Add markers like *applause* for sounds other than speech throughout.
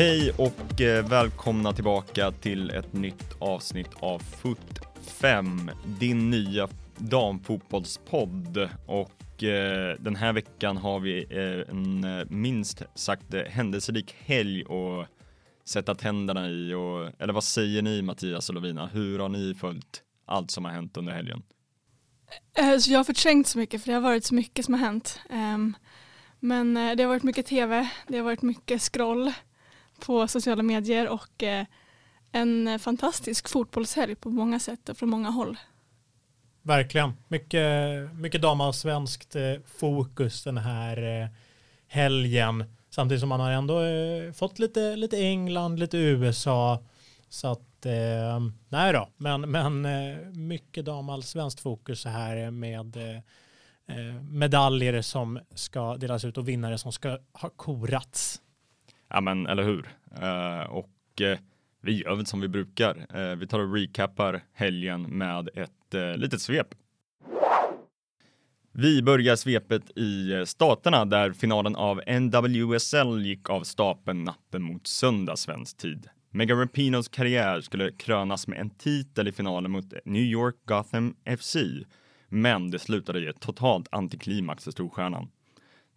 Hej och eh, välkomna tillbaka till ett nytt avsnitt av Foot 5, din nya damfotbollspodd. Och eh, den här veckan har vi eh, en eh, minst sagt eh, händelserik helg att sätta tänderna i. Och, eller vad säger ni Mattias och Lovina? Hur har ni följt allt som har hänt under helgen? Så jag har förträngt så mycket för det har varit så mycket som har hänt. Ehm, men det har varit mycket tv, det har varit mycket scroll på sociala medier och eh, en fantastisk fotbollshelg på många sätt och från många håll. Verkligen. Mycket, mycket damallsvenskt eh, fokus den här eh, helgen. Samtidigt som man har ändå fått lite, lite England, lite USA. Så att, eh, nej då, men, men mycket damallsvenskt fokus så här med medaljer som ska delas ut och vinnare som ska ha korats. Ja men eller hur? Eh, och eh, vi gör väl som vi brukar. Eh, vi tar och recappar helgen med ett eh, litet svep. Vi börjar svepet i eh, Staterna där finalen av NWSL gick av stapeln natten mot söndag svensk tid. Mega Rapinos karriär skulle krönas med en titel i finalen mot New York Gotham FC. Men det slutade i ett totalt antiklimax för storstjärnan.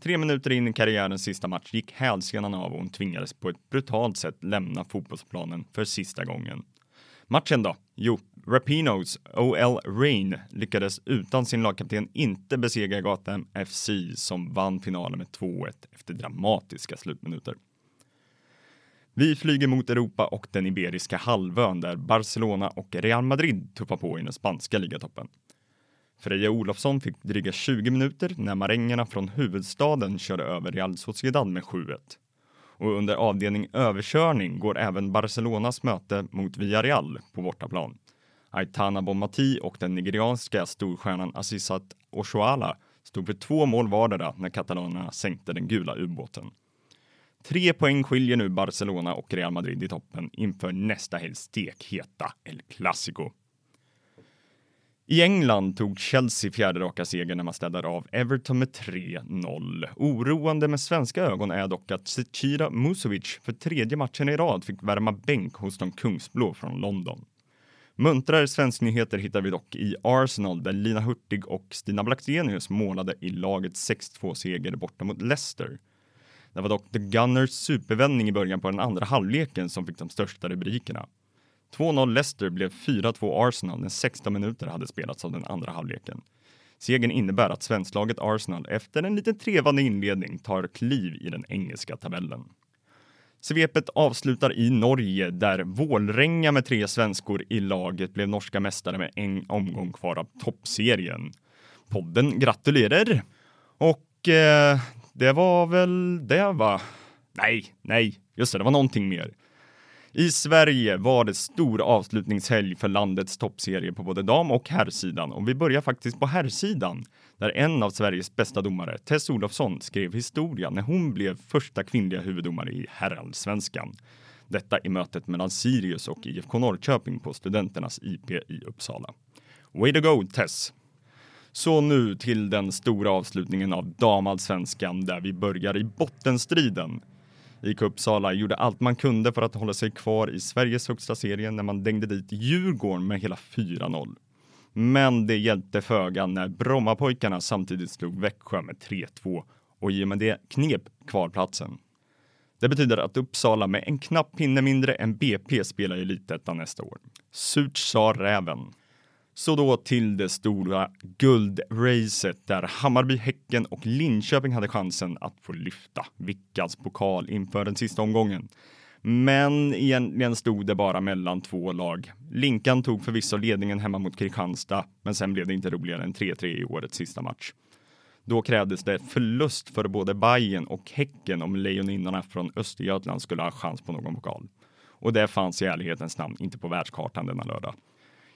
Tre minuter in i karriärens sista match gick hälsenan av och hon tvingades på ett brutalt sätt lämna fotbollsplanen för sista gången. Matchen då? Jo, Rapinos OL Rain lyckades utan sin lagkapten inte besegra Gotham FC som vann finalen med 2-1 efter dramatiska slutminuter. Vi flyger mot Europa och den Iberiska halvön där Barcelona och Real Madrid tuffar på i den spanska ligatoppen. Freja Olofsson fick dryga 20 minuter när marängerna från huvudstaden körde över Real Sociedad med 7-1. Och under avdelning överkörning går även Barcelonas möte mot Villarreal på bortaplan. Aitana Bomati och den nigerianska storstjärnan Azizat Oshoala stod för två mål vardera när katalanerna sänkte den gula ubåten. Tre poäng skiljer nu Barcelona och Real Madrid i toppen inför nästa helgs stekheta El Clasico. I England tog Chelsea fjärde raka seger när man städade av Everton med 3-0. Oroande med svenska ögon är dock att Zecira Musovic för tredje matchen i rad fick värma bänk hos de kungsblå från London. Muntrare svensknyheter hittar vi dock i Arsenal där Lina Hurtig och Stina Blackstenius målade i lagets 6-2-seger borta mot Leicester. Det var dock The Gunners supervändning i början på den andra halvleken som fick de största rubrikerna. 2-0 Leicester blev 4-2 Arsenal när 16 minuter hade spelats av den andra halvleken. Segern innebär att svensklaget Arsenal efter en lite trevande inledning tar kliv i den engelska tabellen. Svepet avslutar i Norge där Vålränga med tre svenskor i laget blev norska mästare med en omgång kvar av toppserien. Podden gratulerar! Och eh, det var väl det va? Nej, nej, just det, det var någonting mer. I Sverige var det stor avslutningshelg för landets toppserie på både dam och herrsidan och vi börjar faktiskt på herrsidan där en av Sveriges bästa domare, Tess Olofsson, skrev historia när hon blev första kvinnliga huvuddomare i herrallsvenskan. Detta i mötet mellan Sirius och IFK Norrköping på Studenternas IP i Uppsala. Way to go Tess! Så nu till den stora avslutningen av damallsvenskan där vi börjar i bottenstriden. IK Uppsala gjorde allt man kunde för att hålla sig kvar i Sveriges högsta serie när man dängde dit Djurgården med hela 4-0. Men det hjälpte föga när Brommapojkarna samtidigt slog Växjö med 3-2 och i och med det knep kvalplatsen. Det betyder att Uppsala med en knapp pinne mindre än BP spelar i Elitettan nästa år. Surt sa räven. Så då till det stora guldracet där Hammarby, Häcken och Linköping hade chansen att få lyfta Vickas pokal inför den sista omgången. Men egentligen stod det bara mellan två lag. Linkan tog förvisso ledningen hemma mot Kristianstad, men sen blev det inte roligare än 3-3 i årets sista match. Då krävdes det förlust för både Bayern och Häcken om Lejoninnorna från Östergötland skulle ha chans på någon pokal. Och det fanns i ärlighetens namn inte på världskartan denna lördag.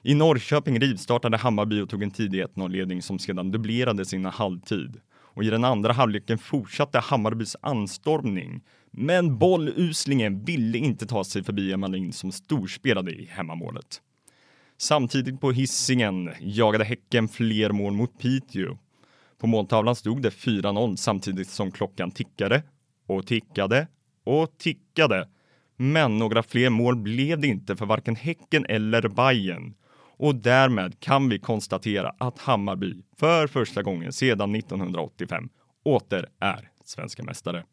I Norrköping rivstartade Hammarby och tog en tidig 1-0-ledning som sedan dubblerade sina halvtid. Och i den andra halvleken fortsatte Hammarbys anstormning. Men bolluslingen ville inte ta sig förbi Emma som storspelade i hemmamålet. Samtidigt på hissingen jagade Häcken fler mål mot Piteå. På måltavlan stod det 4-0 samtidigt som klockan tickade och tickade och tickade. Men några fler mål blev det inte för varken Häcken eller Bayern. Och därmed kan vi konstatera att Hammarby för första gången sedan 1985 åter är svenska mästare.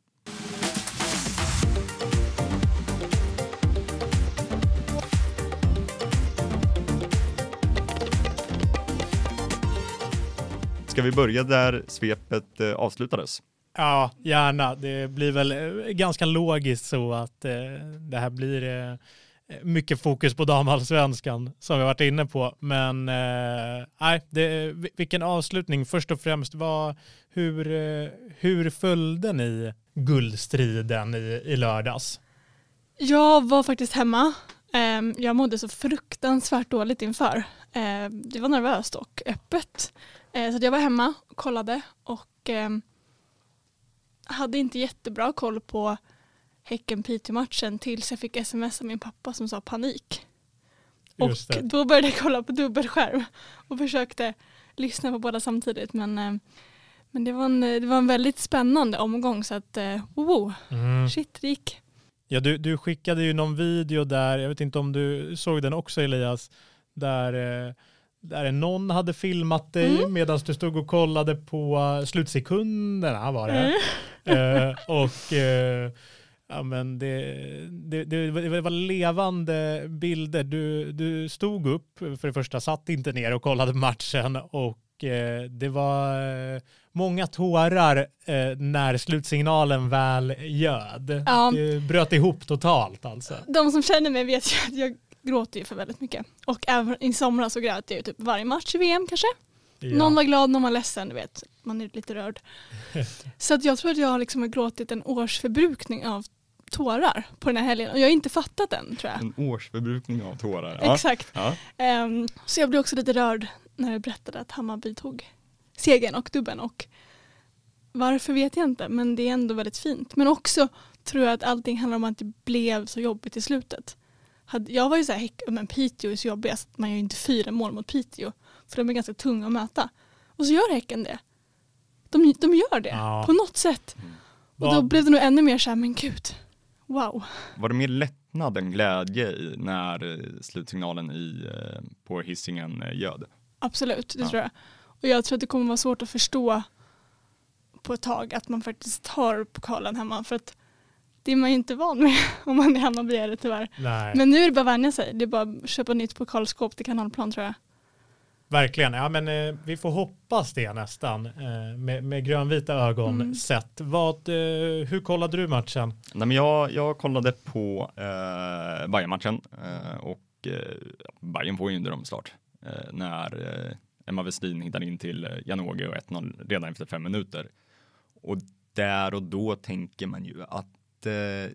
Ska vi börja där svepet eh, avslutades? Ja, gärna. Det blir väl eh, ganska logiskt så att eh, det här blir eh, Eh, mycket fokus på damallsvenskan som vi varit inne på. Men eh, nej, det, vilken avslutning. Först och främst, vad, hur, eh, hur följde ni guldstriden i, i lördags? Jag var faktiskt hemma. Ehm, jag mådde så fruktansvärt dåligt inför. Ehm, det var nervöst och öppet. Eh, så jag var hemma och kollade och ehm, hade inte jättebra koll på Häcken-Piteå-matchen tills jag fick sms av min pappa som sa panik. Och då började jag kolla på dubbelskärm och försökte lyssna på båda samtidigt. Men, eh, men det, var en, det var en väldigt spännande omgång så att eh, wow, Mm. shit det gick. Ja, du, du skickade ju någon video där, jag vet inte om du såg den också Elias, där, eh, där någon hade filmat dig Mm. medan du stod och kollade på slutsekunderna var det. Mm. Eh, och eh, ja, men det, det, det, det var levande bilder. Du, du stod upp, för det första satt inte ner och kollade matchen och eh, det var eh, många tårar eh, när slutsignalen väl göd. Ja. Det bröt ihop totalt alltså. De som känner mig vet ju att jag gråter ju för väldigt mycket. Och även i somras så grät jag ju typ varje match i VM kanske. Ja. Någon var glad, någon var ledsen, du vet. Man är lite rörd. *laughs* så att jag tror att jag har liksom har gråtit en årsförbrukning av tårar på den här helgen. Och jag har inte fattat den tror jag. En årsförbrukning av tårar. Ja. Exakt. Ja. Ehm, så jag blev också lite rörd när du berättade att Hammarby tog segern och dubben. Och varför vet jag inte, men det är ändå väldigt fint. Men också tror jag att allting handlar om att det blev så jobbigt i slutet. Jag var ju så här, "Häck- men Piteå är så jobbiga så att man gör ju inte fyra mål mot Piteå. För de är ganska tunga att möta. Och så gör Häcken det. De, de gör det Ja. på något sätt. Och då blev det nog ännu mer så här, men gud, wow. Var det mer lättnad än glädje i när eh, slutsignalen i, eh, på hissingen eh, göd? Absolut, det Ja. tror jag. Och jag tror att det kommer vara svårt att förstå på ett tag att man faktiskt har pokalen hemma. För att det är man ju inte van med *laughs* om man är Hammarbyare tyvärr. Nej. Men nu är det bara att vänja sig. Det är bara att köpa nytt pokalskåp till kanalplan tror jag. Verkligen, ja men eh, vi får hoppas det nästan eh, med, med grönvita ögon Mm. sett. Vad, eh, hur kollade du matchen? Nej, men jag, jag kollade på eh, Bayern-matchen eh, och eh, Bayern får ju en drömstart eh, när Emma Westin hittar in till Janogy och 1-0 redan efter fem minuter. Och där och då tänker man ju att eh,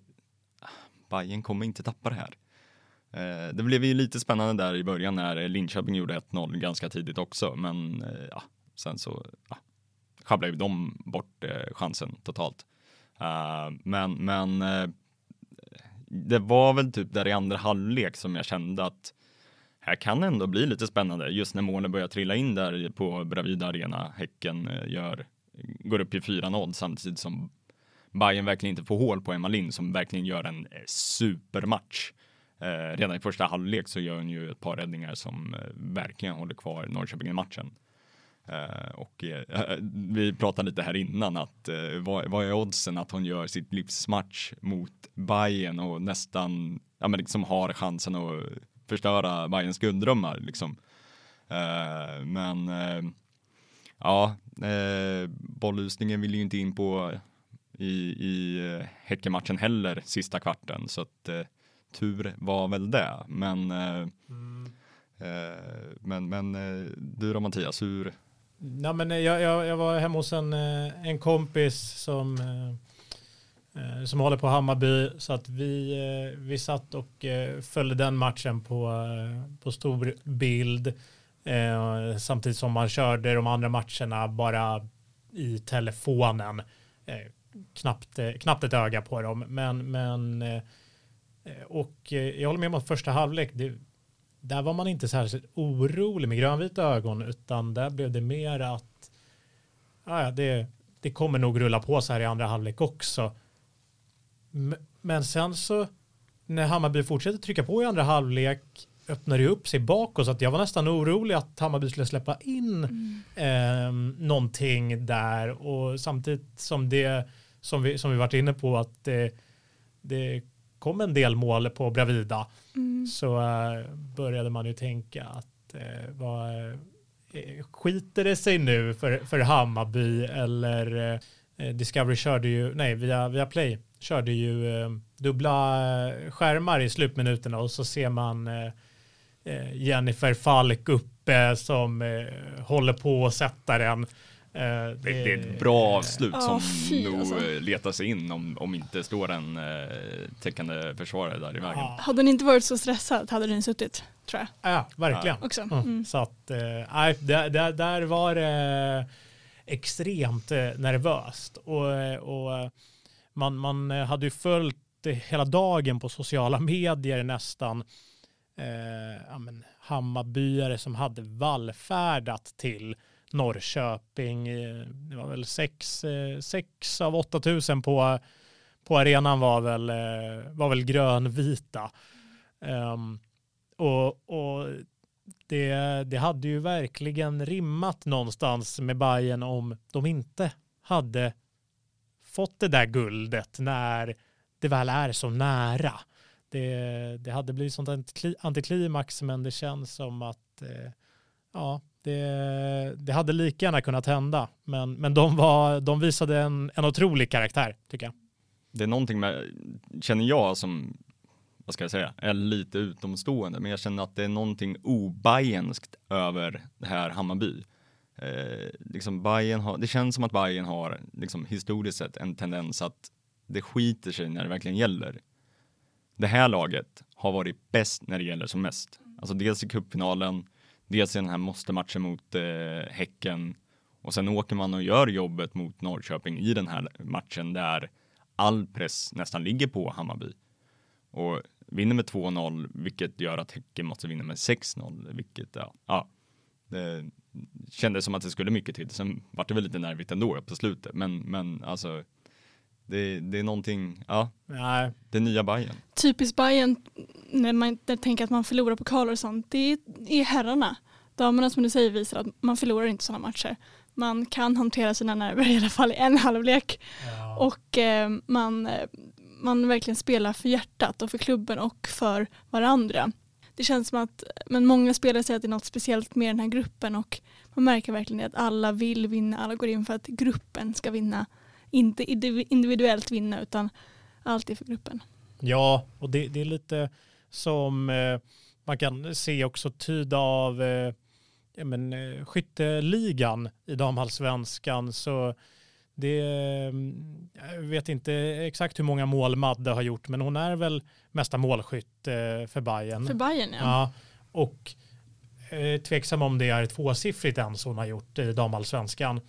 Bayern kommer inte tappa det här. Eh, det blev ju lite spännande där i början när Linköping gjorde 1-0 ganska tidigt också, men eh, ja, sen så ja, sjabblade ju de bort eh, chansen totalt. Men men det var väl typ där i andra halvlek som jag kände att här kan ändå bli lite spännande just när målen börjar trilla in där på Bravida Arena. Häcken gör, går upp i 4-0 samtidigt som Bayern verkligen inte får hål på Emma Lind som verkligen gör en supermatch. Eh, redan i första halvlek så gör hon ju ett par räddningar som eh, verkligen håller kvar Norrköping i matchen. Eh, och eh, eh, vi pratade lite här innan att eh, vad, vad är oddsen att hon gör sitt livsmatch mot Bayern och nästan ja, men liksom har chansen att förstöra Bayerns gulddrömmar liksom. Eh, men eh, ja, eh, bollhusningen vill ju inte in på i, i eh, Häckenmatchen heller sista kvarten så att eh, tur var väl det. Men eh, eh, men, men eh, du då Mattias, hur, Ja, men jag, jag, jag var hemma hos en, en kompis som, som håller på Hammarby så att vi, vi satt och följde den matchen på, på stor bild eh, samtidigt som man körde de andra matcherna bara i telefonen. Eh, knappt, knappt ett öga på dem. Men, men och eh, jag håller med om att första halvlek, det, där var man inte särskilt orolig med grönvita ögon utan där blev det mer att ja, det, det kommer nog rulla på så här i andra halvlek också. Men sen så när Hammarby fortsätter trycka på i andra halvlek öppnar det upp sig bakåt så att jag var nästan orolig att Hammarby skulle släppa in Mm. eh, någonting där och samtidigt som det som vi, som vi varit inne på att det, det kom en del mål på Bravida Mm. så eh, började man ju tänka att eh, vad, eh, skiter det sig nu för, för Hammarby eller Discovery körde ju, nej via, via Play körde ju dubbla skärmar i slutminuterna och så ser man Jennifer Falk uppe som håller på att sätta den. Eh, Det, det är ett bra avslut Ja, som fy, nog alltså. letar sig in om, om inte står en eh, täckande försvarare där i vägen. Ja, Hade den inte varit så stressad hade den suttit, tror jag ja, verkligen. också. Mm. Mm. Så att, eh, nej, där, där, där var det extremt eh, nervöst. Och, och man, man hade ju följt hela dagen på sociala *laughs* medier nästan. Eh, ja, men, Hammarbyare som hade vallfärdat till Norrköping. Eh, det var väl sex, eh, sex av 8000 på, på arenan var väl, eh, var väl grönvita. Um, och, och det, det hade ju verkligen rimmat någonstans med Bayern om de inte hade fått det där guldet när det väl är så nära. Det, det hade blivit sånt antiklimax men det känns som att eh, ja, det, det hade lika gärna kunnat hända. Men, men de, var, de visade en, en otrolig karaktär tycker jag. Det är någonting med, känner jag som, vad ska jag säga, är lite utomstående, men jag känner att det är någonting obajenskt över det här Hammarby. Eh, liksom Bayern har, det känns som att Bayern har liksom historiskt sett en tendens att det skiter sig när det verkligen gäller. Det här laget har varit bäst när det gäller som mest. Alltså dels i cupfinalen, dels i den här måste-matchen mot eh, Häcken och sen åker man och gör jobbet mot Norrköping i den här matchen där all press nästan ligger på Hammarby. Och vinner med 2-0, vilket gör att Häcken måste vinna med 6-0, vilket, ja, ja, det kändes som att det skulle mycket till. Sen vart det väl lite nervigt ändå på slutet, men, men alltså, det, det är någonting, ja, Nej, det nya Bayern. Typiskt Bayern när man inte tänker att man förlorar pokaler och sånt, det är, herrarna. Damerna som du säger visar att man förlorar inte sådana matcher. Man kan hantera sina nerver i alla fall i en halvlek ja. och eh, man, eh, man verkligen spelar för hjärtat och för klubben och för varandra. Det känns som att men många spelare säger att det är något speciellt med den här gruppen och man märker verkligen att alla vill vinna, alla går in för att gruppen ska vinna. Inte indiv- individuellt vinna utan allt är för gruppen. Ja, och det, det är lite som eh, man kan se också tyda av eh, ja, men, eh, skytteligan i damallsvenskan. Så det, eh, jag vet inte exakt hur många mål Madde har gjort, men hon är väl mesta målskytt eh, för Bayern. För Bayern ja. Ja, och tveksam om det är tvåsiffrigt ens hon har gjort i damallsvenskan.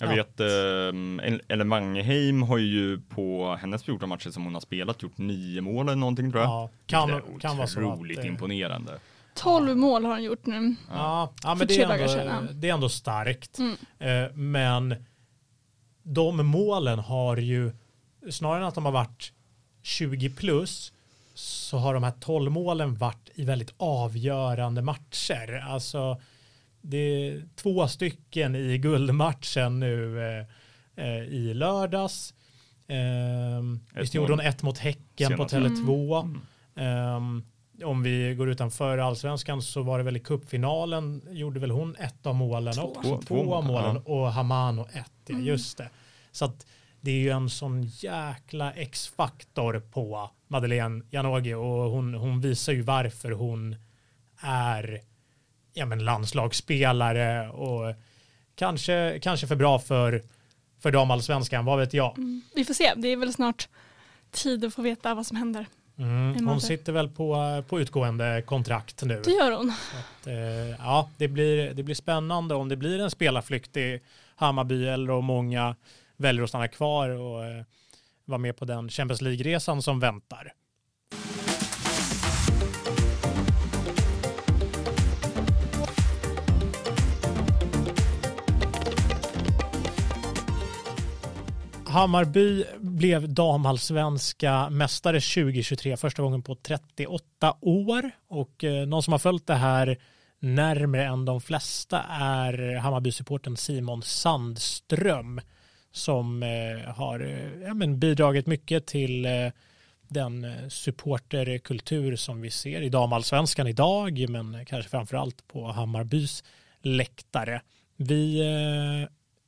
Jag Ja. vet, eh, Ellen Wangeheim har ju på hennes 14 matcher som hon har spelat gjort nio mål eller någonting tror jag. Ja, kan, Det är kan vara så. otroligt att, eh, imponerande. 12 mål har han gjort nu. Ja, ja men det är, ändå, det är ändå starkt. Mm. Eh, Men de målen har ju, snarare än att de har varit 20 plus, så har de här 12 målen varit i väldigt avgörande matcher. Alltså, det är två stycken i guldmatchen nu eh, eh, i lördags. Eh, visst mål. gjorde hon ett mot Häcken på Senast. Tele2. Mm. Ehm, om vi går utanför allsvenskan så var det väl i cupfinalen gjorde väl hon ett av målen Två. och Två- två, av mål, målen och Hamano ett. Ja, Mm. just det. Så att det är ju en sån jäkla X-faktor på Madeleine Janogy och hon, hon visar ju varför hon är ja, men landslagsspelare och kanske, kanske för bra för, för damallsvenskan, vad vet jag. Mm. Vi får se, det är väl snart tid att få veta vad som händer. Mm. Hon sitter väl på, på utgående kontrakt nu. Det gör hon. Att, eh, ja, det blir, det blir spännande om det blir en spelarflykt i Hammarby eller om många väljer att stanna kvar och eh, vara med på den Champions League-resan som väntar. Hammarby blev damallsvenska mästare 2023 första gången på 38 år och eh, någon som har följt det här närmare än de flesta är Hammarby-supporten Simon Sandström som eh, har eh, ja, men bidragit mycket till den supporterkultur som vi ser i damallsvenskan idag men kanske framförallt på Hammarbys läktare. Vi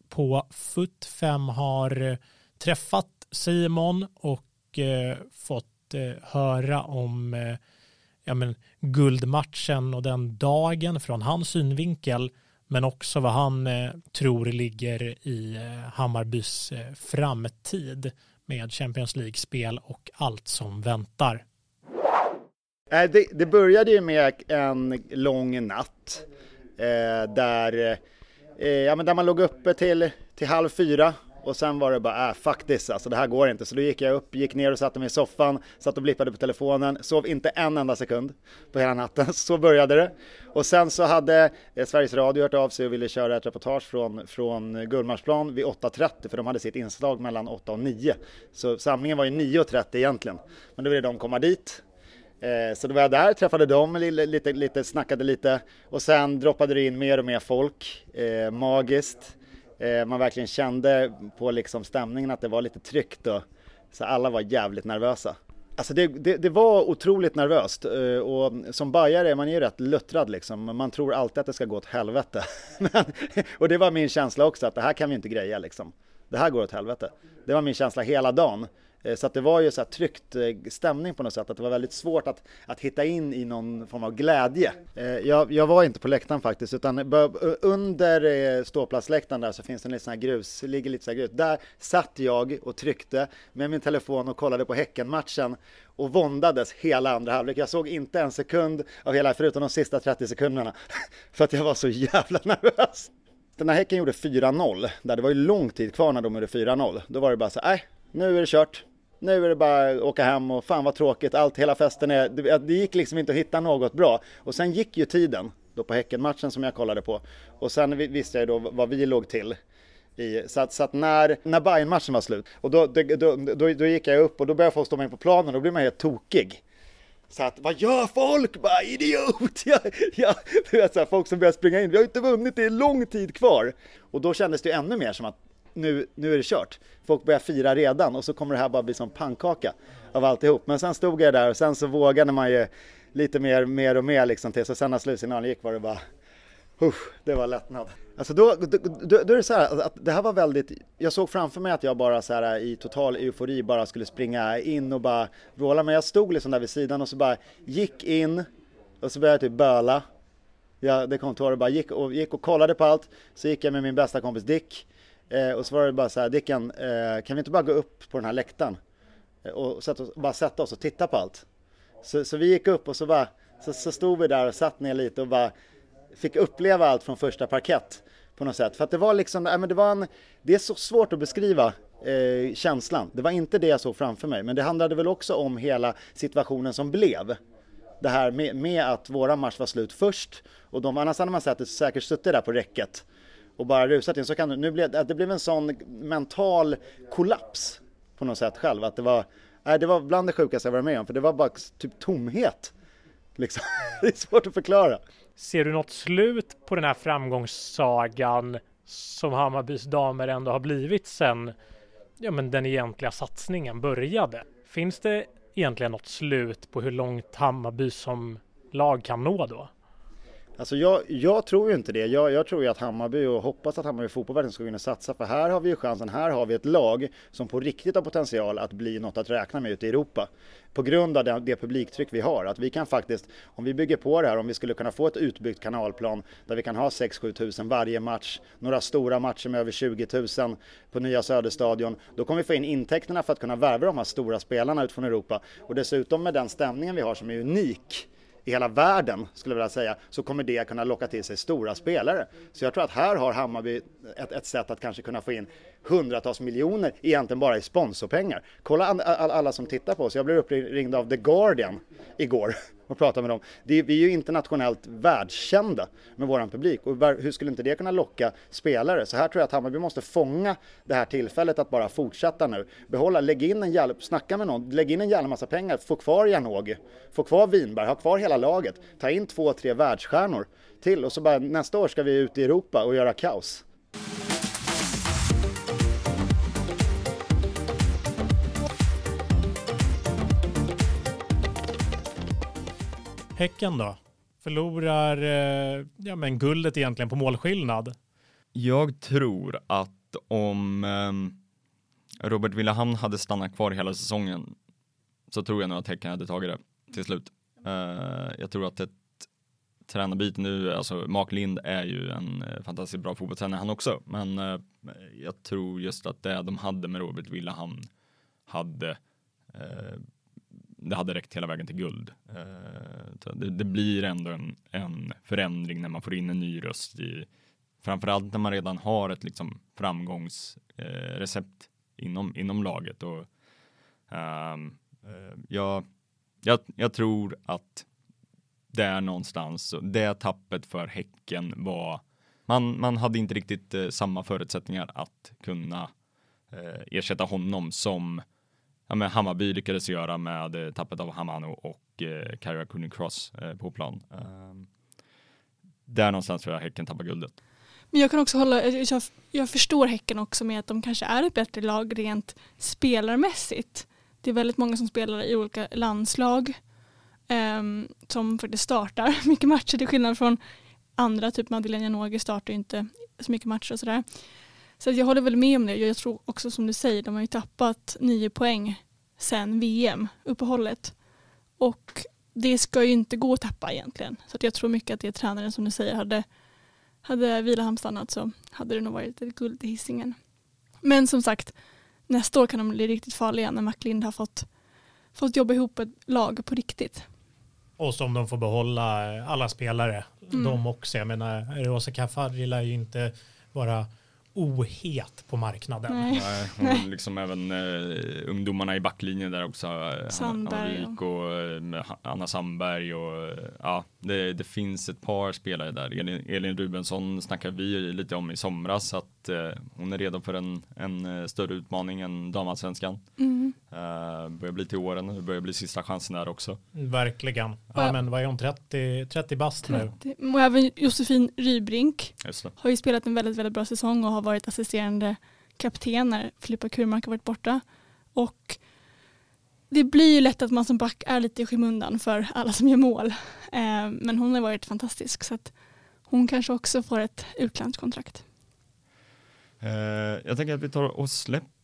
på FUT5 har eh, träffat Simon och eh, fått eh, höra om eh, ja, men, guldmatchen och den dagen från hans synvinkel men också vad han eh, tror ligger i Hammarbys framtid med Champions League-spel och allt som väntar. Det, det började ju med en lång natt eh, där eh, ja, men där man låg uppe till, till halv fyra och sen var det bara, äh, fuck this, alltså det här går inte. Så då gick jag upp, gick ner och satte mig i soffan, satt och blippade på telefonen, sov inte en enda sekund på hela natten. *laughs* Så började det. Och sen så hade eh, Sveriges Radio hört av sig och ville köra ett reportage från, från Gullmarsplan vid 8.30 för de hade sitt inslag mellan 8 och 9. Så samlingen var ju 9.30 egentligen. Men då ville de komma dit eh, så då var jag där, träffade dem lite, lite, snackade lite och sen droppade det in mer och mer folk. Eh, magiskt. Eh, man verkligen kände på liksom stämningen att det var lite tryckt och så alla var jävligt nervösa. Alltså det, det, det, var otroligt nervöst eh, och som bajare är man ju rätt luttrad liksom. Man tror alltid att det ska gå åt helvete. *laughs* Men, och det var min känsla också att det här kan vi inte greja liksom. Det här går åt helvete. Det var min känsla hela dagen. Eh, så att det var ju så här tryckt eh, stämning på något sätt, att det var väldigt svårt att, att hitta in i någon form av glädje. Eh, jag, jag var inte på läktaren faktiskt, utan under ståplatsläktaren där så finns det en liten grus, ligger lite så här grus. Där satt jag och tryckte med min telefon och kollade på Häckenmatchen och våndades hela andra halvlek. Jag såg inte en sekund av hela, förutom de sista 30 sekunderna, *laughs* för att jag var så jävla *laughs* nervös. Den här Häcken gjorde 4-0, där det var ju lång tid kvar när de gjorde 4-0. Då var det bara så nej, äh, nu är det kört nu är det bara att åka hem och fan vad tråkigt, allt, hela festen är, det, det gick liksom inte att hitta något bra. Och sen gick ju tiden då på Häckenmatchen som jag kollade på och sen visste jag då vad vi låg till. I, så att, så att när, när bayern matchen var slut, och då, då, då, då, då gick jag upp och då började folk stå med på planen och då blir man helt tokig. Så att, vad gör folk? Bara idiot! *laughs* Jag, jag, Du vet, så här, folk som börjar springa in, vi har inte vunnit, det är lång tid kvar. Och då kändes det ännu mer som att nu, nu är det kört. Folk börjar fira redan och så kommer det här bara bli som pannkaka av alltihop. Men sen stod jag där och sen så vågade man ju lite mer, mer och mer liksom till. Så sen när slutsignalen gick var det bara, usch, det var lättnad. Alltså då, då, då, då är det så här att det här var väldigt, jag såg framför mig att jag bara så här i total eufori bara skulle springa in och bara vråla. Men jag stod liksom där vid sidan och så bara gick in och så började jag typ böla. Ja, det kom tårar och bara gick och, gick och kollade på allt. Så gick jag med min bästa kompis Dick Eh, och så var det bara så här, Dicken, eh, kan vi inte bara gå upp på den här läktaren eh, och sätta oss, bara sätta oss och titta på allt? Så, så vi gick upp och så, bara, så, så stod vi där och satt ner lite och bara fick uppleva allt från första parkett på något sätt. För att det var liksom, äh, men det var en, det är så svårt att beskriva eh, känslan. Det var inte det jag såg framför mig, men det handlade väl också om hela situationen som blev. Det här med, med att våra match var slut först och de, annars hade man sett det säkert suttit där på räcket och bara rusat in så kan det, nu blev, det blev en sån mental kollaps på något sätt själv att det var, nej, det var bland det sjukaste jag varit med om för det var bara typ tomhet. Liksom. *laughs* det är svårt att förklara. Ser du något slut på den här framgångssagan som Hammarbys damer ändå har blivit sen ja, men den egentliga satsningen började? Finns det egentligen något slut på hur långt Hammarby som lag kan nå då? Alltså jag, jag, tror ju inte det. Jag, jag, tror ju att Hammarby och hoppas att Hammarby fotboll verkligen ska kunna satsa. För här har vi ju chansen. Här har vi ett lag som på riktigt har potential att bli något att räkna med ute i Europa. På grund av det, det publiktryck vi har. Att vi kan faktiskt, om vi bygger på det här, om vi skulle kunna få ett utbyggt kanalplan där vi kan ha 6-7 tusen varje match, några stora matcher med över 20 000 på nya Söderstadion. Då kommer vi få in intäkterna för att kunna värva de här stora spelarna utifrån Europa. Och dessutom med den stämningen vi har som är unik i hela världen, skulle jag vilja säga, så kommer det kunna locka till sig stora spelare. Så jag tror att här har Hammarby ett, ett sätt att kanske kunna få in hundratals miljoner egentligen bara i sponsorpengar. Kolla alla som tittar på oss. Jag blev uppringd av The Guardian igår och prata med dem. vi är ju internationellt världskända med våran publik och hur skulle inte det kunna locka spelare? Så här tror jag att Hammarby måste fånga det här tillfället att bara fortsätta nu. Behålla, lägg in en jävla, snacka med någon, lägg in en jävla massa pengar, få kvar Janogy, få kvar Winberg, ha kvar hela laget, ta in två, tre världsstjärnor till och så bara nästa år ska vi ut i Europa och göra kaos. Häcken då? Förlorar eh, ja, men guldet egentligen på målskillnad? Jag tror att om eh, Robert Villahamn hade stannat kvar hela säsongen så tror jag nog att Häcken hade tagit det till slut. Eh, jag tror att ett tränarbyte nu, alltså Mark Lind är ju en eh, fantastiskt bra fotbollstränare han också, men eh, jag tror just att det de hade med Robert Villahamn hade eh, det hade räckt hela vägen till guld. Eh, det, det, blir ändå en, en, förändring när man får in en ny röst i framförallt när man redan har ett liksom framgångsrecept eh, inom, inom laget och um, jag, jag, jag tror att det är någonstans det tappet för Häcken var man, man hade inte riktigt eh, samma förutsättningar att kunna eh, ersätta honom som ja, men Hammarby lyckades göra med eh, tappet av Hamano och eh, Kyra Cooney Cross eh, på plan. Eh, där någonstans tror jag Häcken tappar guldet. Men jag kan också hålla, eh, jag, jag förstår Häcken också med att de kanske är ett bättre lag rent spelarmässigt. Det är väldigt många som spelar i olika landslag eh, som faktiskt startar *laughs* mycket matcher till skillnad från andra, typ Madeleine Janogy startar ju inte så mycket matcher och sådär. Så jag håller väl med om det. Jag tror också som du säger, de har ju tappat nio poäng sen VM-uppehållet. Och det ska ju inte gå att tappa egentligen. Så jag tror mycket att det är tränaren som du säger hade, hade Vilahamn stannat så hade det nog varit ett guld i hissingen. Men som sagt, nästa år kan de bli riktigt farliga när McLind har fått, fått jobba ihop ett lag på riktigt. Och som de får behålla alla spelare, mm. de också. Jag menar, Rosa Kaffari lär ju inte vara ohet på marknaden. Nej. Nej, och liksom även uh, ungdomarna i backlinjen där också. Uh, Sandberg. Hanna Wik och uh, Anna Sandberg och uh, ja, det, det, finns ett par spelare där. Elin, Elin Rubensson snackade vi lite om i somras att hon är redo för en, en större utmaning än damallsvenskan. Mm. börjar bli till åren, det börjar bli sista chansen där också. Verkligen. Ja, men vad är hon, 30, 30 bast nu? Och även Josefin Rybrink har ju spelat en väldigt, väldigt bra säsong och har varit assisterande kapten när Filippa Kurmark har varit borta. Och det blir ju lätt att man som back är lite i skymundan för alla som gör mål. Eh, men hon har varit fantastisk så att hon kanske också får ett utlandskontrakt. kontrakt. jag tänker att vi tar och släpper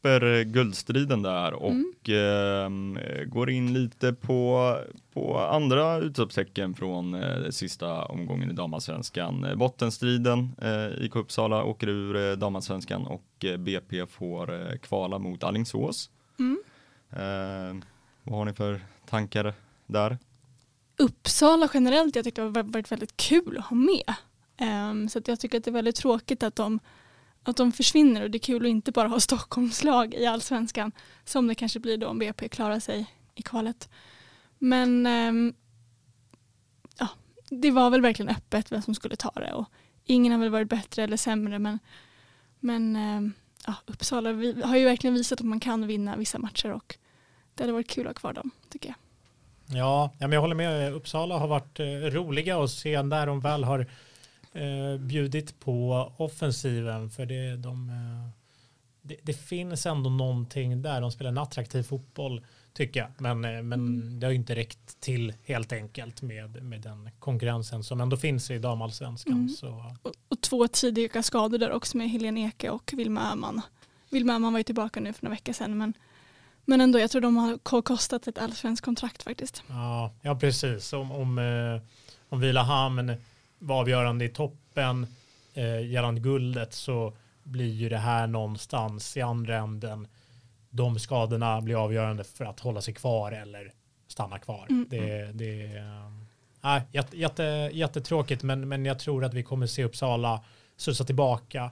guldstriden där och mm. eh, går in lite på, på andra utropstecken från eh, sista omgången i damallsvenskan. Bottenstriden, eh, IK Uppsala åker ur eh, damallsvenskan och eh, BP får eh, kvala mot Allingsås. Mm. Eh, vad har ni för tankar där? Uppsala generellt, jag tyckte det har varit väldigt kul att ha med. Um, så jag tycker att det är väldigt tråkigt att de att de försvinner och det är kul att inte bara ha *laughs* Stockholmslag i allsvenskan som det kanske blir då om BP klarar sig i kvalet. Men ehm, ja, det var väl verkligen öppet vem som skulle ta det och ingen har väl varit bättre eller sämre men, men ehm, ja, Uppsala har ju verkligen visat att man kan vinna vissa matcher och det hade varit kul att ha kvar dem tycker jag. Ja, men jag håller med. Uppsala har varit eh, roliga att se när de väl har eh, bjudit på offensiven för det, de, eh, det, det, finns ändå någonting där. De spelar en attraktiv fotboll tycker jag, men, eh, men mm. det har ju inte räckt till helt enkelt med, med den konkurrensen som ändå finns i damallsvenskan. Mm. Och, och, två tidiga skador där också med Helene Eke och Vilma Öhman. Vilma Öhman var ju tillbaka nu för några veckor sedan men men ändå, jag tror de har kostat ett allsvenskt kontrakt faktiskt. Ja, ja precis. Om, om, om Vilahamn var avgörande i toppen eh, gällande guldet så blir ju det här någonstans i andra änden. De skadorna blir avgörande för att hålla sig kvar eller stanna kvar. Mm. Det, det är äh, jätte, jätte, jättetråkigt men, men jag tror att vi kommer se Uppsala studsa tillbaka.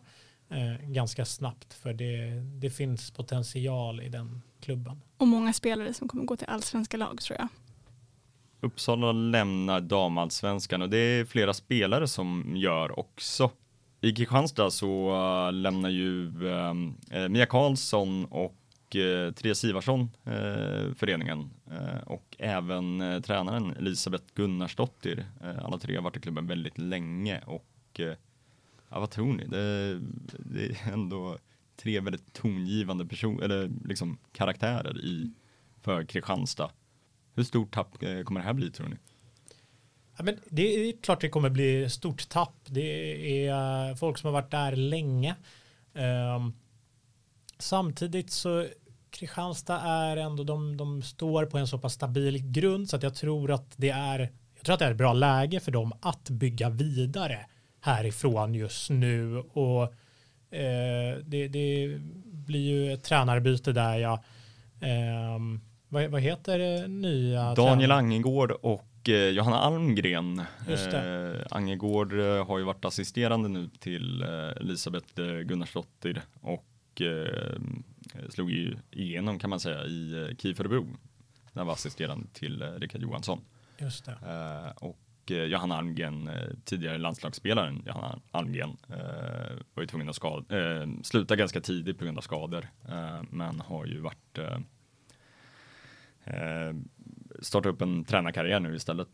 eh, ganska snabbt för det, det finns potential i den klubben. Och många spelare som kommer gå till allsvenska lag tror jag. Uppsala lämnar damallsvenskan och det är flera spelare som gör också. I Kristianstad så äh, lämnar ju äh, Mia Karlsson och äh, Therese Ivarsson föreningen och även tränaren Elisabeth Gunnarsdottir. alla tre har varit i klubben väldigt länge och ja, vad tror ni? Det, det är ändå tre väldigt tongivande person, eller liksom karaktärer i för Kristianstad. Hur stort tapp eh, kommer det här bli tror ni? Ja, men det är klart det kommer bli stort tapp. Det är eh, folk som har varit där länge. Um, samtidigt så Kristianstad är ändå, de, de står på en så pass stabil grund så att jag tror att det är, jag tror att det är ett bra läge för dem att bygga vidare härifrån just nu och eh, det, det, blir ju ett tränarbyte där jag eh, vad, vad, heter nya Daniel Angegård och eh, Johanna Almgren. Eh, Angegård eh, har ju varit assisterande nu till eh, Elisabeth eh, Gunnarsdottir och eh, slog ju igenom kan man säga i eh, KIF Örebro. Där var assisterande till eh, Rickard Johansson. Just det. och Eh, Johanna Almgren, eh, tidigare landslagsspelaren Johanna Almgren, eh, var ju tvungen att skada, sluta ganska tidigt på grund av skador, men har ju varit startat upp en tränarkarriär nu istället.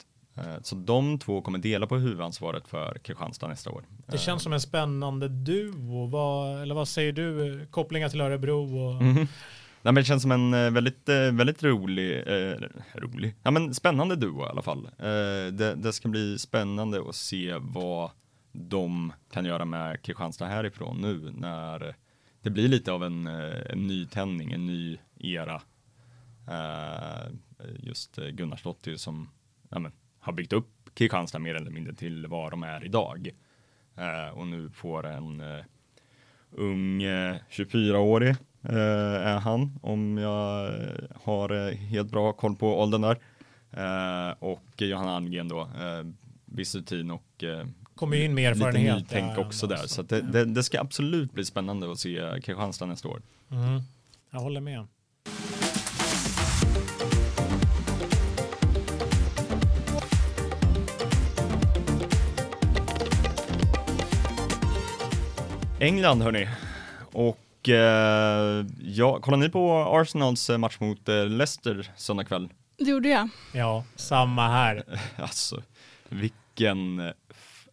Så de två kommer dela på huvudansvaret för Kristianstad nästa år. Det känns som en spännande duo. Vad, eller vad säger du? Kopplingar till Örebro? Och... Mm. Nej, men det känns som en eh, väldigt, eh, väldigt rolig, eh, rolig, ja men spännande duo i alla fall. Eh, det, det, ska bli spännande att se vad de kan göra med Kristianstad härifrån nu när det blir lite av en, eh, en ny tändning, en ny era. Eh, just Gunnarsdottir som ja, men, har byggt upp Kristianstad mer eller mindre till vad de är idag. och nu får en ung 24-årig Eh, är han, om jag har eh, helt bra koll på åldern där. Eh, och Johanna Almgren då, viss rutin och kommer in med erfarenhet. Lite nytänk också där, så det, det, det, ska absolut bli spännande att se Kristianstad nästa år. Mm. Jag håller med. England hörni. Och eh, ja, kollar ni på Arsenals eh, match mot eh, Leicester söndag kväll? Det gjorde jag. Ja, samma här. *laughs* alltså, vilken,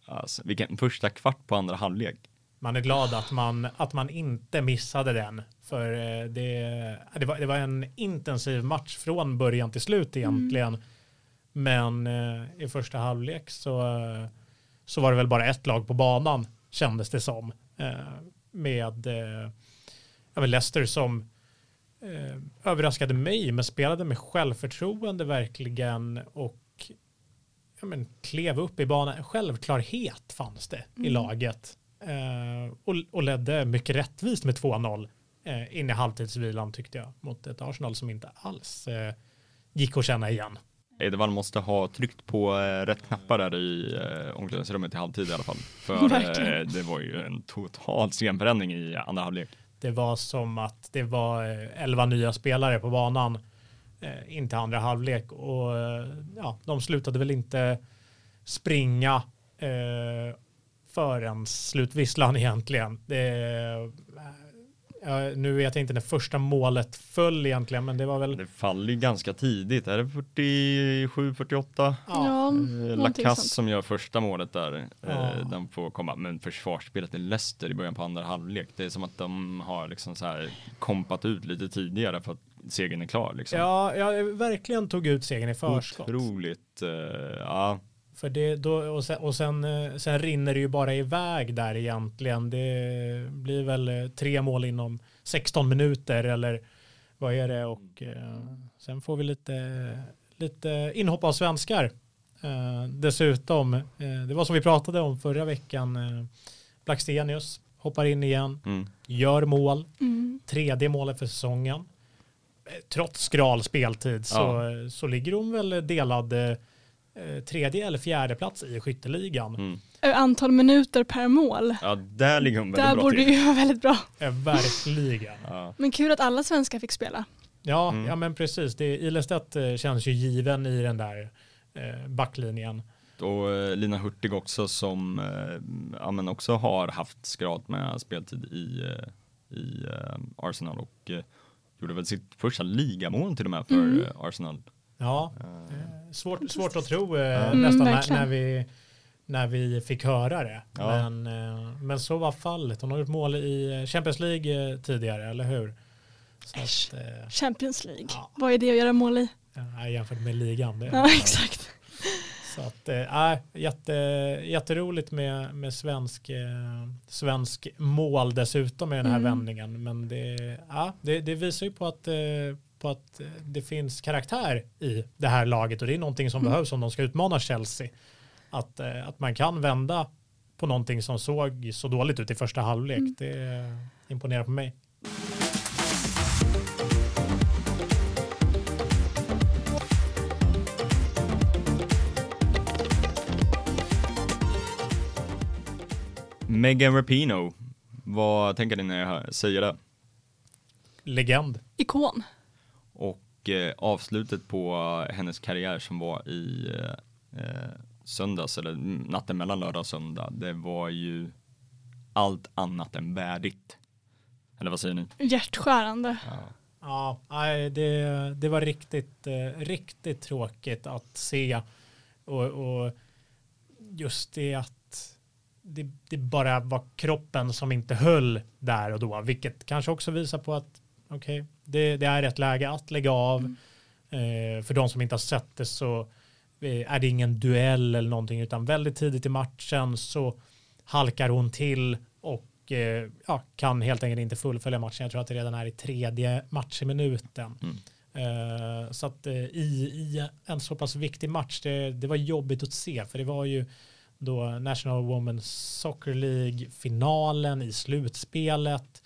alltså, vilken första kvart på andra halvlek. Man är glad att man, att man inte missade den. För eh, det, det, var, det var en intensiv match från början till slut egentligen. Mm. Men i första halvlek så, så var det väl bara ett lag på banan kändes det som. Med ja, men Leicester som eh, överraskade mig men spelade med självförtroende verkligen och ja, men, klev upp i banan. Självklarhet fanns det mm. i laget eh, och, och ledde mycket rättvist med 2-0 eh, in i halvtidsvilan tyckte jag mot ett Arsenal som inte alls eh, gick att känna igen. Edvard måste ha tryckt på eh, rätt knappar där i eh, omklädningsrummet i halvtid i alla fall. För *laughs* eh, det var ju en total scenförändring i andra halvlek. Det var som att det var elva nya spelare på banan eh, in till andra halvlek och ja, de slutade väl inte springa eh, förrän slutvisslan egentligen. Det, Ja, nu vet jag inte när första målet föll egentligen, men det var väl... Det faller ju ganska tidigt, är det 47-48? Ja, ja eh, Lacasse som gör första målet där, eh, ja. den får komma. Men försvarsspelet i Leicester i början på andra halvlek, det är som att de har liksom så här kompat ut lite tidigare för att segern är klar. Liksom. Ja, jag verkligen tog ut segern i förskott. Otroligt, uh, ja. För det, då, och, sen, och sen, eh, sen rinner det ju bara iväg där egentligen. Det blir väl eh, tre mål inom 16 minuter eller vad är det? Och eh, sen får vi lite, lite inhopp av svenskar. Eh, dessutom, eh, det var som vi pratade om förra veckan, eh, Blackstenius hoppar in igen, mm. gör mål, mm. tredje målet för säsongen. Trots skral speltid så, ja. så ligger hon väl delad eh, tredje eller fjärde plats i skytteligan. Mm. Antal minuter per mål. Ja, där ligger hon väldigt Där bra borde till. det ju vara väldigt bra. *laughs* Eh, verkligen. Ja. Men kul att alla svenskar fick spela. Ja, Mm. ja men precis. Det, Ilestedt eh, känns ju given i den där eh, backlinjen. Och eh, Lina Hurtig också som eh, ja, men också har haft skralt med speltid i, eh, i eh, Arsenal och eh, gjorde väl sitt första ligamål till och med för Mm. eh, Arsenal. Ja, Eh, eh, svårt, svårt att tro eh, Mm, nästan när, verkligen. när, vi, när vi fick höra det. Ja. Men, eh, men så var fallet. Hon har gjort mål i Champions League tidigare, eller hur? Så Äsch. att, Champions League. Ja. Vad är det att göra mål i? ja, jämfört med ligan. Det. Ja, exakt. Så att, äh, jätte, jätteroligt med, med svensk, eh, svensk mål dessutom i den här Mm. vändningen. Men det, ja, det, det visar ju på att, eh, på att det finns karaktär i det här laget och det är någonting som Mm. behövs om de ska utmana Chelsea. Att, eh, att man kan vända på någonting som såg så dåligt ut i första halvlek. Mm. Det imponerar på mig. Megan Rapinoe, vad tänker ni när jag säger det? Legend. Ikon. Och eh, avslutet på hennes karriär som var i eh, eh, söndags, eller natten mellan lördag och söndag, det var ju allt annat än värdigt. Eller vad säger ni? Hjärtskärande. Ja. Ja, nej, det, det var riktigt, riktigt tråkigt att se. Och, och just det att det, det bara var kroppen som inte höll där och då, vilket kanske också visar på att okej, det, det är ett läge att lägga av. Eh, för de som inte har sett det så eh, är det ingen duell eller någonting, utan väldigt tidigt i matchen så halkar hon till och eh, ja, kan helt enkelt inte fullfölja matchen. Jag tror att det redan är i tredje matchminuten. Mm. Eh, så att eh, i, i en så pass viktig match, det, det var jobbigt att se, för det var ju då National Women's Soccer League finalen i slutspelet.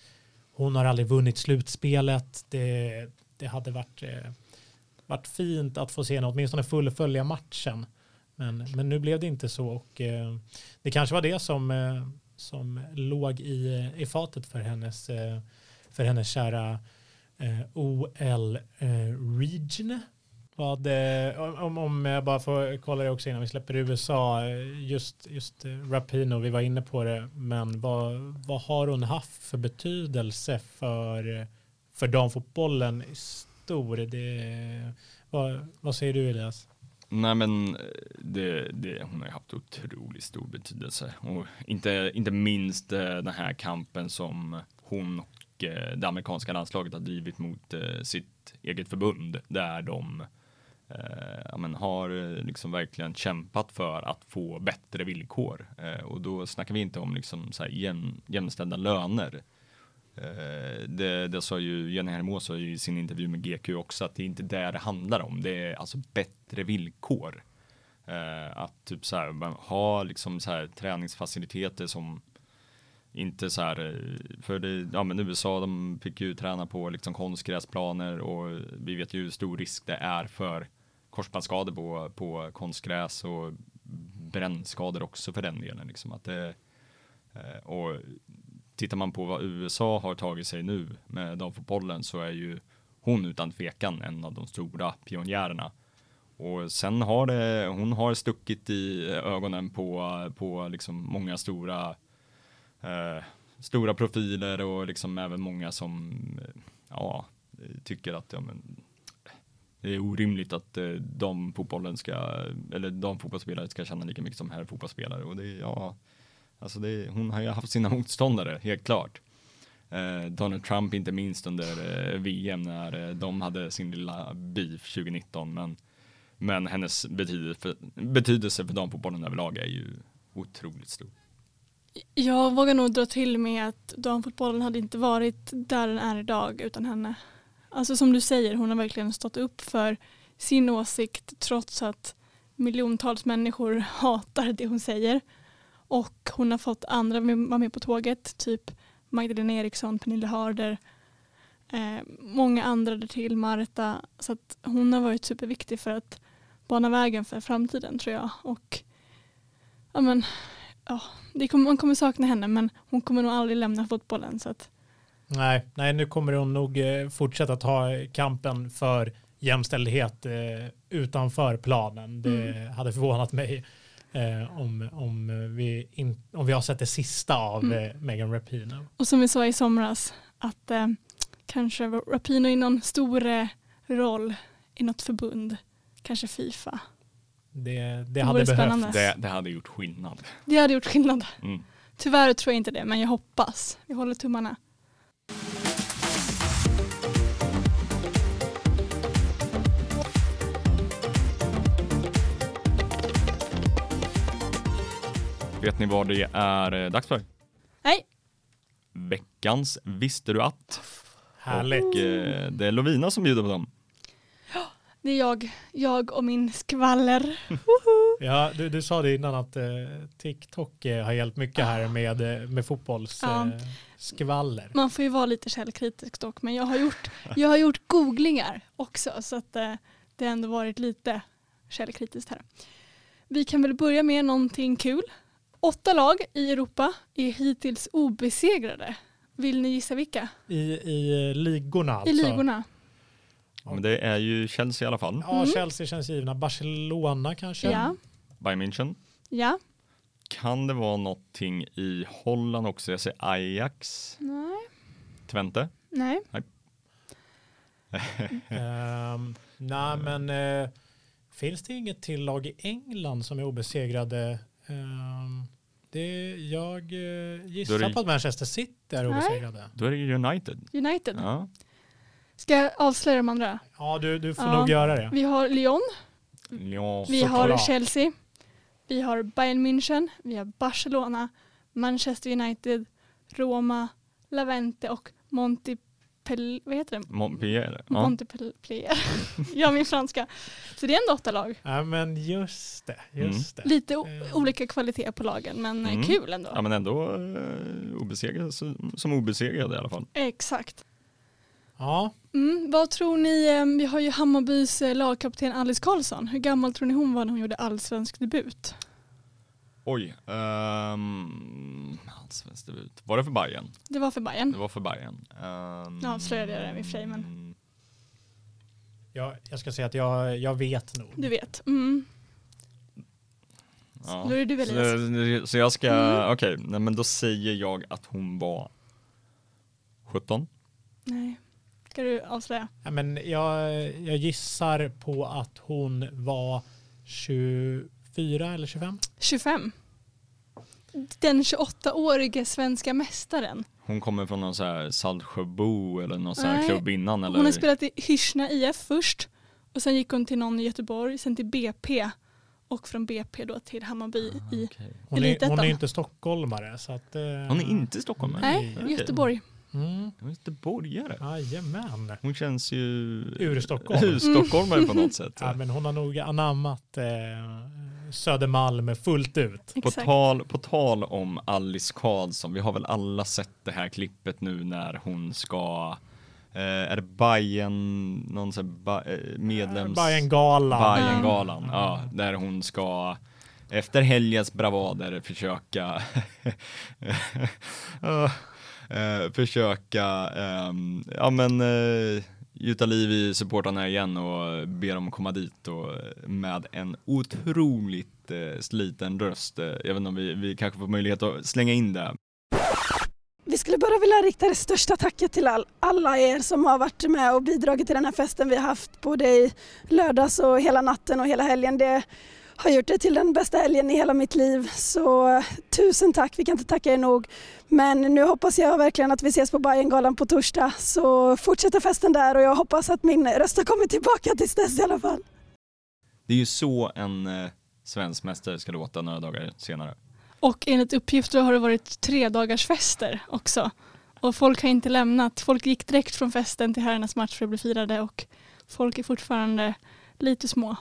Hon har aldrig vunnit slutspelet. Det, det hade varit, eh, varit fint att få se henne åtminstone fullfölja matchen. Men, men nu blev det inte så och eh, det kanske var det som, eh, som låg i, eh, i fatet för hennes, eh, för hennes kära eh, OL eh, Region. Vad, eh, om, om jag bara får kolla det också innan vi släpper USA, eh, just, just eh, Rapino, vi var inne på det, men vad, vad har hon haft för betydelse för, för damfotbollen i stor? Det, vad, vad säger du Elias? Nej men det, det, hon har ju haft otroligt stor betydelse och inte, inte minst den här kampen som hon och det amerikanska landslaget har drivit mot sitt eget förbund där de eh, ja, men har eh, liksom verkligen kämpat för att få bättre villkor eh, och då snackar vi inte om liksom så här jäm, jämställda löner. Eh, det, det sa ju Jenny Hermoso i sin intervju med GQ också att det är inte det det handlar om. Det är alltså bättre villkor. Eh, att typ så här man ha liksom så här träningsfaciliteter som inte så här eh, för det, ja men USA de fick ju träna på liksom konstgräsplaner och vi vet ju hur stor risk det är för korsbandsskador på, på konstgräs och brännskador också för den delen liksom att det eh, och tittar man på vad USA har tagit sig nu med damfotbollen så är ju hon utan tvekan en av de stora pionjärerna. Och sen har det, hon har stuckit i ögonen på, på liksom många stora, eh, stora profiler och liksom även många som, eh, ja, tycker att ja, men, det är orimligt att eh, de fotbollen ska, eller damfotbollsspelare ska tjäna lika mycket som här fotbollsspelare och det, är, ja, Alltså det, hon har ju haft sina *laughs* motståndare, helt klart. Eh, Donald Trump inte minst under eh, VM när eh, de hade sin lilla beef 2019. Men, men hennes betydelse för, betydelse för damfotbollen överlag är ju otroligt stor. Jag vågar nog dra till med att damfotbollen hade inte varit där den är idag utan henne. Alltså som du säger, hon har verkligen stått upp för sin åsikt trots att miljontals människor *laughs* hatar det hon säger. Och hon har fått andra att vara med på tåget, typ Magdalena Eriksson, Pernilla Harder, eh, många andra där till, Marta. Så att hon har varit superviktig för att bana vägen för framtiden tror jag. Och ja, men, ja, det kommer, man kommer sakna henne men hon kommer nog aldrig lämna fotbollen. Så att, Nej, nej, nu kommer hon nog eh, fortsätta ta kampen för jämställdhet eh, utanför planen. Det Mm. hade förvånat mig eh, om, om, vi in, om vi har sett det sista av Mm. Megan Rapinoe. och som vi sa i somras att eh, kanske Rapino i någon stor roll i något förbund. Kanske Fifa. Det, det Det hade spännande. Det, det hade gjort skillnad. Det hade gjort skillnad. Mm. Tyvärr tror jag inte det men jag hoppas. Jag håller tummarna. Vet ni vad det är eh, dags för? Nej. Veckans Visste du att? Härligt. Och eh, det är Lovina som bjuder på dem. Det är jag. Jag och min skvaller. Ja, du, du sa det innan att eh, TikTok eh, har hjälpt mycket här med, eh, med fotbolls Ja. eh, skvaller. Man får ju vara lite källkritisk dock men jag har gjort, jag har gjort googlingar också så att eh, det har ändå varit lite källkritiskt här. Vi kan väl börja med någonting kul. Åtta lag i Europa är hittills obesegrade. Vill ni gissa vilka? I, I ligorna alltså. I ligorna. Men det är ju Chelsea i alla fall. Ja, Mm. Chelsea känns givna. Barcelona kanske? Ja. Bayern München. Ja. Kan det vara någonting i Holland också? Jag ser Ajax. Nej. Twente. Nej. *laughs* Ehm, nej, men eh, finns det inget till lag i England som är obesegrade? Ehm, det, jag eh, gissar det- på att Manchester City är Nej. obesegrade. Då är det ju United. United. Ja. Ska jag avslöja de andra? Ja, du, du får Ja. nog göra det. Vi har Lyon. Ja, Vi har Chelsea. Vi har Bayern München. Vi har Barcelona. Manchester United. Roma. Lavente och Montpellier. Vad heter det? Montpellier. Ja. Montpellier. *laughs* ja, min franska. Så det är ändå åtta lag. Ja, men just det. Just det. Lite Eh. olika kvalitet på lagen, men eh, Mm. kul ändå. ja, men ändå eh, obesegrade, som som obesegrade i alla fall. Exakt. Ja, Mm, vad tror ni, eh, vi har ju Hammarbys eh, lagkapten Alice Karlsson. Hur gammal tror ni hon var när hon gjorde allsvensk debut? Oj. Um, Allsvensk debut. Var det för Bayern? Det var för Bayern. Det var för Bayern. Um, Ja, avslöjade jag det i och för sig, men- jag, jag ska säga att jag, jag vet nog. Du vet. Mm. Ja. Då är det du Elias. Så, så jag ska, Mm. okej, nej men då säger jag att hon var 17. Nej. Ska du avslöja? Ja, men jag, jag gissar på att hon var 24 eller 25. 25. Den 28-årige svenska mästaren. Hon kommer från någon så här Saltsjöbo eller någon så här Nej, klubb innan eller? Hon har spelat i Hyrsna IF först och sen gick hon till någon i Göteborg, sen till BP och från BP då till Hammarby i... Ah. Hon är, Elitettan. hon är inte stockholmare. Så att, eh, Hon är inte stockholmare? Nej, okej. Göteborg. Mm, Hon är göteborgare. jajamän. Hon känns ju Ur Stockholm. ur *laughs* stockholmare på något sätt. Ja, men hon har nog anammat eh, Södermalm fullt ut. På Exakt. tal, på tal om Alice Karlsson, vi har väl alla sett det här klippet nu när hon ska, eh, är det Bajen, någon sån ba, eh, medlems... Bajengalan. Bajengalan, ja, där hon ska efter helgens bravader försöka Ja, *laughs* eh, försöka eh, ja men eh, gjuta liv i supportrarna igen och be dem komma dit och med en otroligt eh, sliten röst. Eh, jag vet inte om vi, vi kanske får möjlighet att slänga in det. Vi skulle bara vilja rikta det största tacket till all, alla er som har varit med och bidragit till den här festen vi har haft både i lördags och hela natten och hela helgen. Det har gjort det till den bästa helgen i hela mitt liv. Så eh, tusen tack, vi kan inte tacka er nog. Men nu hoppas jag verkligen att vi ses på Bajengalan på torsdag. Så fortsätter festen där och jag hoppas att min röst har kommit tillbaka tills dess i alla fall. Det är ju så en eh, svensk mästare ska låta några dagar senare. Och enligt uppgifter har det varit tre dagars fester också. Och folk har inte lämnat. Folk gick direkt från festen till herrarnas match för att bli firade och folk är fortfarande lite små.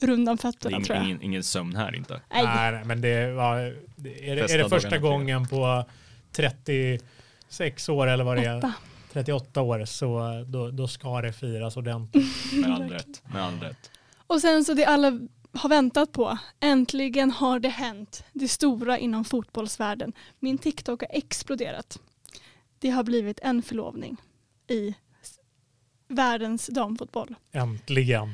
Är fötterna ing, tror jag. ingen, ingen sömn här inte. Nej. Nej, men det var, är, det, är det första gången på 36 år eller vad det är, Åtta. 38 år, så då, då ska det firas ordentligt. *laughs* Med all rätt. Med all rätt. Och sen så det alla har väntat på. Äntligen har det hänt. Det stora inom fotbollsvärlden. Min TikTok har exploderat. Det har blivit en förlovning i världens damfotboll. Äntligen.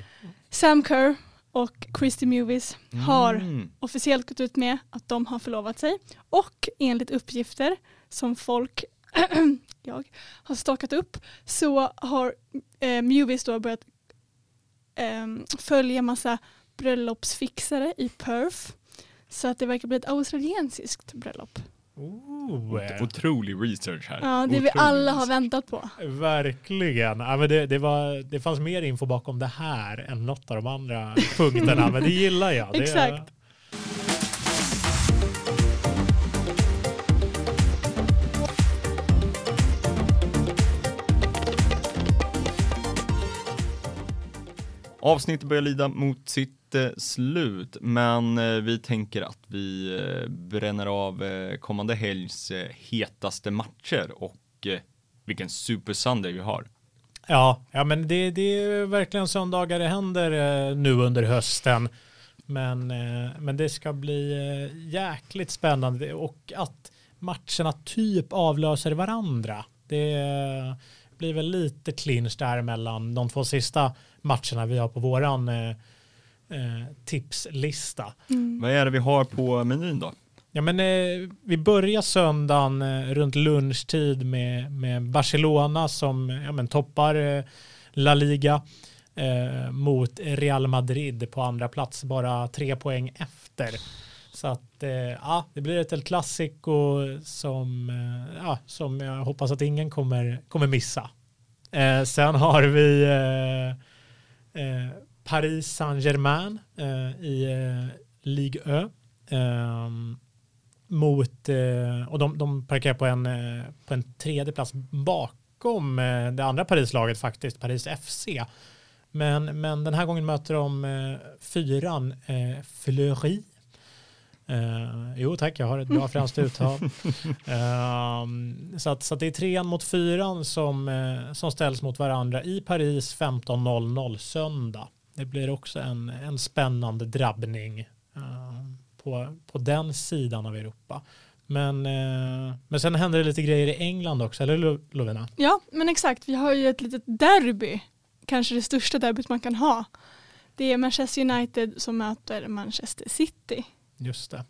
Sam Kerr och Christy Movies har Mm. officiellt gått ut med att de har förlovat sig. Och enligt uppgifter som folk *clears throat* jag har stakat upp så har eh, Movies då börjat eh, följa massa bröllopsfixare i Perth. Så att det verkar bli ett australiensiskt bröllop. Oh, Ot- Otrolig research här. Ja, det vi Otrolig alla har väntat på. Verkligen. Ja, men det, det, var, det fanns mer info bakom det här än något av de andra punkterna, men det gillar jag. *laughs* Det, Exakt. Avsnittet börjar lida mot sitt eh, slut, men vi tänker att vi eh, bränner av eh, kommande helgs eh, hetaste matcher och vilken super Sunday vi har. Ja, ja men det, det är verkligen söndagar det händer nu under hösten. Men, men det ska bli jäkligt spännande och att matcherna typ avlöser varandra. Det blir väl lite clinch där mellan de två sista matcherna vi har på våran eh, tipslista. Mm. Vad är det vi har på menyn då? Ja, men, eh, vi börjar söndagen eh, runt lunchtid med, med Barcelona som ja, men, toppar eh, La Liga eh, mot Real Madrid på andra plats, bara tre poäng efter. Så att eh, ja, det blir ett El Clasico som, eh, ja, som jag hoppas att ingen kommer, kommer missa. Eh, sen har vi eh, eh, Paris Saint-Germain eh, i eh, Ligue Ö. Ehm, mot, eh, och de, de parkerar på en, eh, på en tredje plats bakom eh, det andra Parislaget faktiskt, Paris FC. Men, men den här gången möter de eh, fyran eh, Fleury. Eh, jo tack, jag har ett bra *laughs* franskt uttal. Ehm, så, att, så att det är trean mot fyran som, eh, som ställs mot varandra i Paris 15.00 söndag. Det blir också en, en spännande drabbning eh, på, på den sidan av Europa. Men, eh, men sen händer det lite grejer i England också, eller Lo- Lovena? Ja, men exakt. Vi har ju ett litet derby. Kanske det största derbyt man kan ha. Det är Manchester United som möter Manchester City. Just det.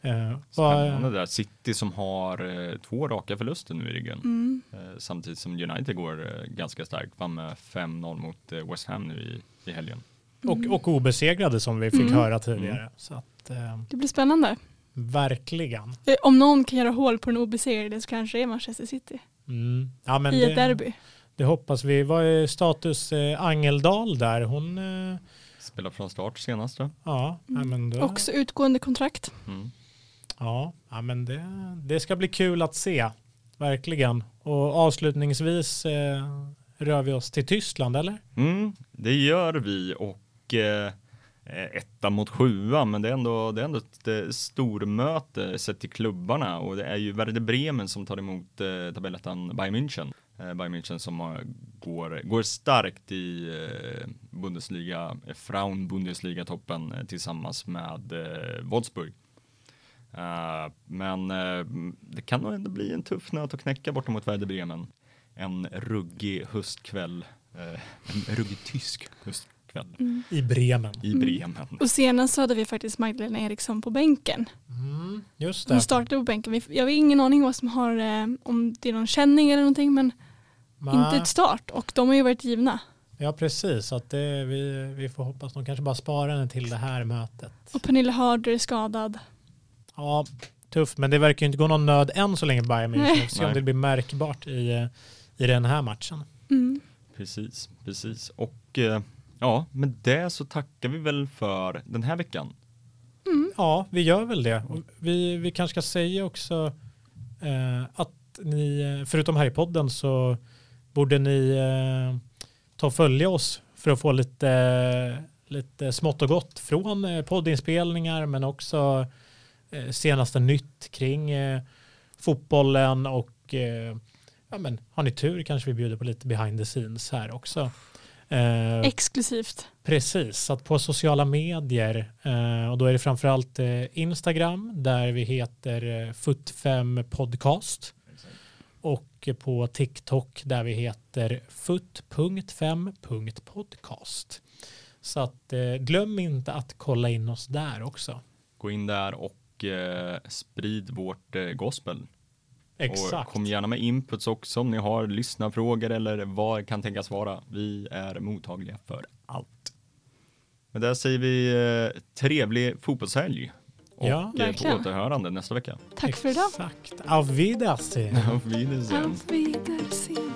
Eh, Spännande där. City som har eh, två raka förluster nu i ryggen. Mm. Eh, samtidigt som United går eh, ganska starkt. Vann med 5-0 mot eh, West Ham nu i, i helgen. och, och obesegrade som vi fick Mm. höra tidigare. Så att, eh, Det blir spännande. verkligen. Eh, Om någon kan göra hål på den obesegrade så kanske det är Manchester City Mm. Ja, men i det, ett derby. det hoppas vi. Vad är status eh, Angeldal där? Hon, eh, Spelar från start senast då. ja, Mm. ja, men då, Också utgående kontrakt. Mm. ja, ja, men det, det ska bli kul att se. Verkligen. Och avslutningsvis eh, rör vi oss till Tyskland, eller? Mm, det gör vi och eh, etta mot sjua, men det är ändå, det är ändå ett eh, stormöte sett till klubbarna och det är ju Werder Bremen som tar emot eh, tabellettan Bayern München. Eh, Bayern München som har, går, går starkt i eh, Bundesliga, eh, Bundesliga-toppen eh, tillsammans med eh, Wolfsburg. Eh, men eh, det kan nog ändå bli en tuff nöt att knäcka borta mot Werder Bremen. En ruggig höstkväll, eh, en ruggig tysk höstkväll I Bremen. i Mm. Bremen. Och senast så hade vi faktiskt Magdalena Eriksson på bänken. Mm, just Hon det. startade på bänken. Jag har ingen aning vad som har, eh, om det är någon känning eller någonting, men inte Nej. ett start. Och de har ju varit givna. Ja, precis. Så att det, vi, vi får hoppas de kanske bara sparar den till det här mötet. Och Pernilla Harder är skadad. Ja, tufft. Men det verkar ju inte gå någon nöd än så länge Bayern München. Vi får se om det blir märkbart i, eh, i den här matchen. Mm. Precis, precis. Och eh, ja, med det så tackar vi väl för den här veckan. Mm. Ja, vi gör väl det. Och Vi, vi kanske ska säga också eh, att ni, eh, förutom här i podden så borde ni eh, ta och följa oss för att få lite, lite smått och gott från eh, poddinspelningar men också eh, senaste nytt kring eh, fotbollen och eh, ja, men, har ni tur kanske vi bjuder på lite behind the scenes här också. Eh, Exklusivt. Precis, så att på sociala medier eh, och då är det framförallt eh, Instagram där vi heter eh, Foot5 podcast och på TikTok där vi heter foot.5.podcast. Så att eh, glöm inte att kolla in oss där också. Gå in där och eh, sprid vårt eh, gospel. Exakt. Och kom gärna med inputs också om ni har lyssnarfrågor eller vad kan tänkas vara. Vi är mottagliga för allt. Men där säger vi eh, trevlig fotbollshelg. Och Ja, eh, på verkligen. återhörande nästa vecka. Tack för idag. Exakt. Auf Wiedersehen. Auf Wiedersehen. Auf Wiedersehen.